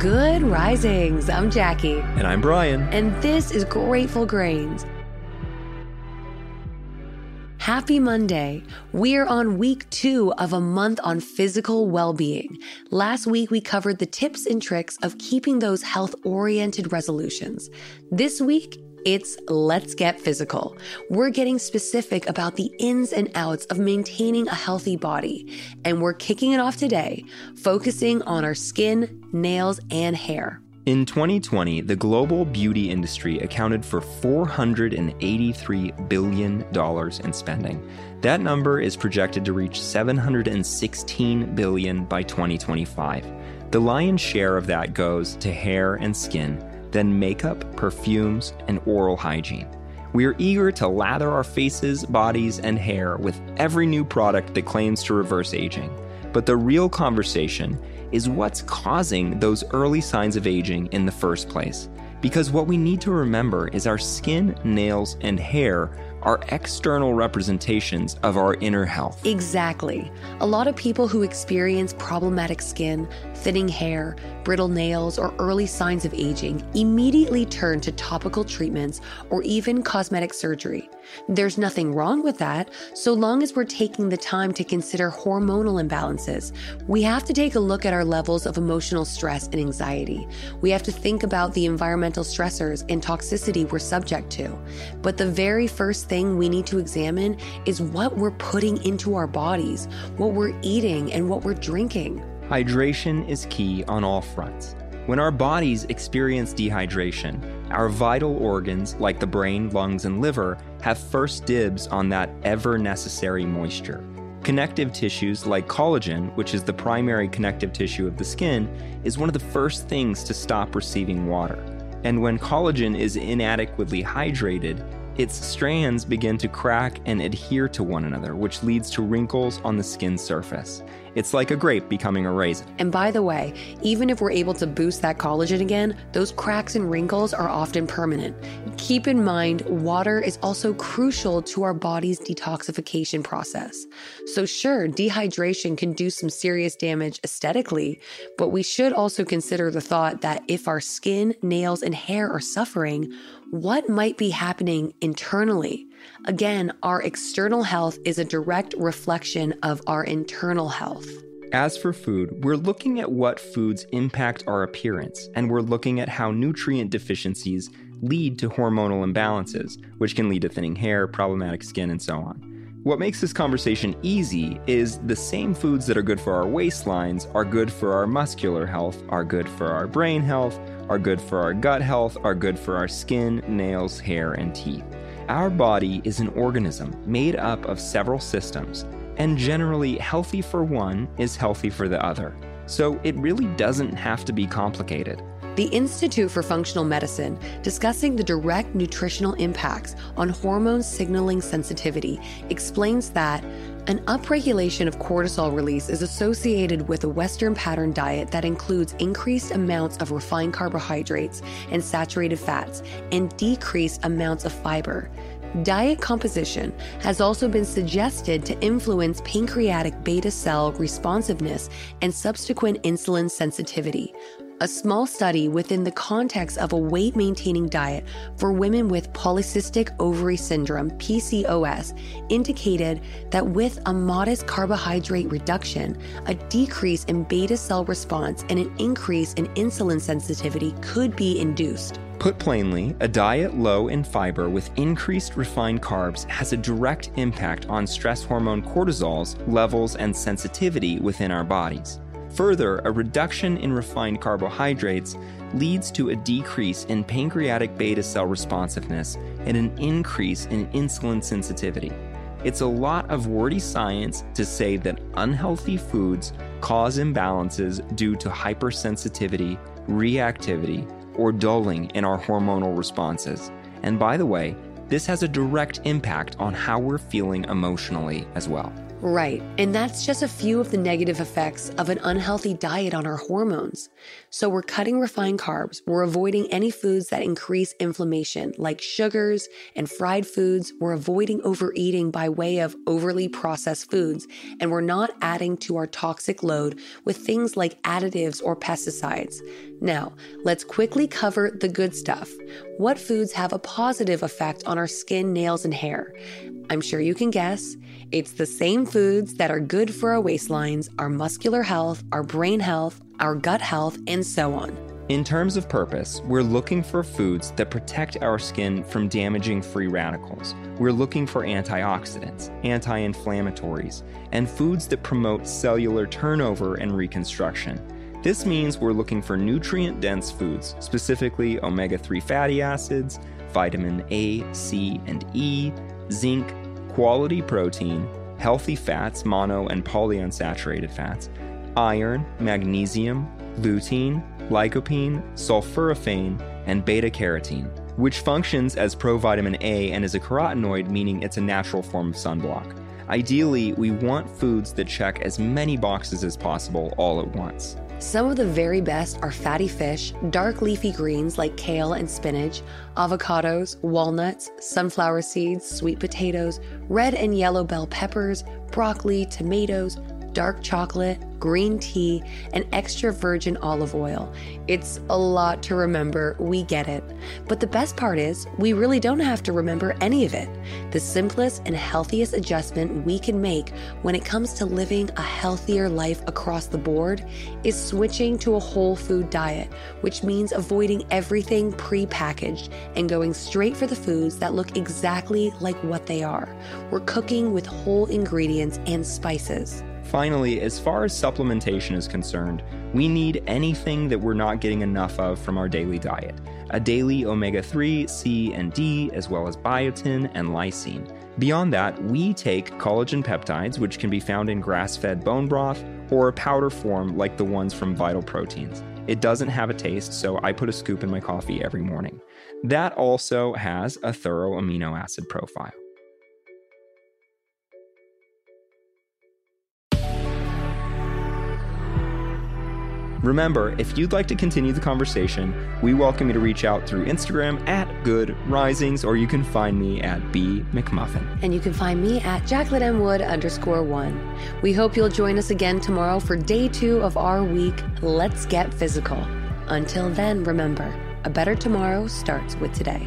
Good risings. I'm Jackie. And I'm Bryan. And this is Grateful Grains. Happy Monday. We're on week two of a month on physical well being. Last week, we covered the tips and tricks of keeping those health oriented resolutions. This week, it's Let's Get Physical. We're getting specific about the ins and outs of maintaining a healthy body. And we're kicking it off today, focusing on our skin, nails, and hair. In 2020, the global beauty industry accounted for $483 billion in spending. That number is projected to reach 716 billion by 2025. The lion's share of that goes to hair and skin then makeup, perfumes, and oral hygiene. We are eager to lather our faces, bodies, and hair with every new product that claims to reverse aging. But the real conversation is what's causing those early signs of aging in the first place. Because what we need to remember is our skin, nails, and hair are external representations of our inner health. Exactly. A lot of people who experience problematic skin, thinning hair, brittle nails, or early signs of aging immediately turn to topical treatments or even cosmetic surgery. There's nothing wrong with that, so long as we're taking the time to consider hormonal imbalances. We have to take a look at our levels of emotional stress and anxiety. We have to think about the environmental stressors and toxicity we're subject to. But the very first thing we need to examine is what we're putting into our bodies, what we're eating, and what we're drinking. Hydration is key on all fronts. When our bodies experience dehydration, our vital organs, like the brain, lungs, and liver, have first dibs on that ever necessary moisture. Connective tissues like collagen, which is the primary connective tissue of the skin, is one of the first things to stop receiving water. And when collagen is inadequately hydrated, its strands begin to crack and adhere to one another, which leads to wrinkles on the skin surface. It's like a grape becoming a raisin. And by the way, even if we're able to boost that collagen again, those cracks and wrinkles are often permanent. Keep in mind, water is also crucial to our body's detoxification process. So, sure, dehydration can do some serious damage aesthetically, but we should also consider the thought that if our skin, nails, and hair are suffering, what might be happening internally? Again, our external health is a direct reflection of our internal health. As for food, we're looking at what foods impact our appearance, and we're looking at how nutrient deficiencies lead to hormonal imbalances, which can lead to thinning hair, problematic skin, and so on. What makes this conversation easy is the same foods that are good for our waistlines are good for our muscular health, are good for our brain health, are good for our gut health, are good for our skin, nails, hair, and teeth. Our body is an organism made up of several systems, and generally, healthy for one is healthy for the other. So it really doesn't have to be complicated. The Institute for Functional Medicine, discussing the direct nutritional impacts on hormone signaling sensitivity, explains that an upregulation of cortisol release is associated with a Western pattern diet that includes increased amounts of refined carbohydrates and saturated fats and decreased amounts of fiber. Diet composition has also been suggested to influence pancreatic beta cell responsiveness and subsequent insulin sensitivity, a small study within the context of a weight maintaining diet for women with polycystic ovary syndrome, PCOS, indicated that with a modest carbohydrate reduction, a decrease in beta cell response and an increase in insulin sensitivity could be induced. Put plainly, a diet low in fiber with increased refined carbs has a direct impact on stress hormone cortisol's levels and sensitivity within our bodies. Further, a reduction in refined carbohydrates leads to a decrease in pancreatic beta cell responsiveness and an increase in insulin sensitivity. It's a lot of wordy science to say that unhealthy foods cause imbalances due to hypersensitivity, reactivity, or dulling in our hormonal responses. And by the way, this has a direct impact on how we're feeling emotionally as well. Right. And that's just a few of the negative effects of an unhealthy diet on our hormones. So we're cutting refined carbs. We're avoiding any foods that increase inflammation, like sugars and fried foods. We're avoiding overeating by way of overly processed foods. And we're not adding to our toxic load with things like additives or pesticides. Now, let's quickly cover the good stuff. What foods have a positive effect on our skin, nails, and hair? I'm sure you can guess. It's the same foods that are good for our waistlines, our muscular health, our brain health, our gut health, and so on. In terms of purpose, we're looking for foods that protect our skin from damaging free radicals. We're looking for antioxidants, anti inflammatories, and foods that promote cellular turnover and reconstruction. This means we're looking for nutrient dense foods, specifically omega 3 fatty acids, vitamin A, C, and E, zinc, quality protein, healthy fats, mono and polyunsaturated fats, iron, magnesium, lutein, lycopene, sulforaphane, and beta carotene, which functions as provitamin A and is a carotenoid, meaning it's a natural form of sunblock. Ideally, we want foods that check as many boxes as possible all at once. Some of the very best are fatty fish, dark leafy greens like kale and spinach, avocados, walnuts, sunflower seeds, sweet potatoes, red and yellow bell peppers, broccoli, tomatoes, dark chocolate, green tea, and extra virgin olive oil. It's a lot to remember, we get it. But the best part is, we really don't have to remember any of it. The simplest and healthiest adjustment we can make when it comes to living a healthier life across the board is switching to a whole food diet, which means avoiding everything pre-packaged and going straight for the foods that look exactly like what they are. We're cooking with whole ingredients and spices. Finally, as far as supplementation is concerned, we need anything that we're not getting enough of from our daily diet a daily omega 3, C, and D, as well as biotin and lysine. Beyond that, we take collagen peptides, which can be found in grass fed bone broth or a powder form like the ones from Vital Proteins. It doesn't have a taste, so I put a scoop in my coffee every morning. That also has a thorough amino acid profile. Remember, if you'd like to continue the conversation, we welcome you to reach out through Instagram at Good Risings, or you can find me at B McMullin. And you can find me at Jacqueline M. Wood underscore one. We hope you'll join us again tomorrow for day two of our week, Let's Get Physical. Until then, remember, a better tomorrow starts with today.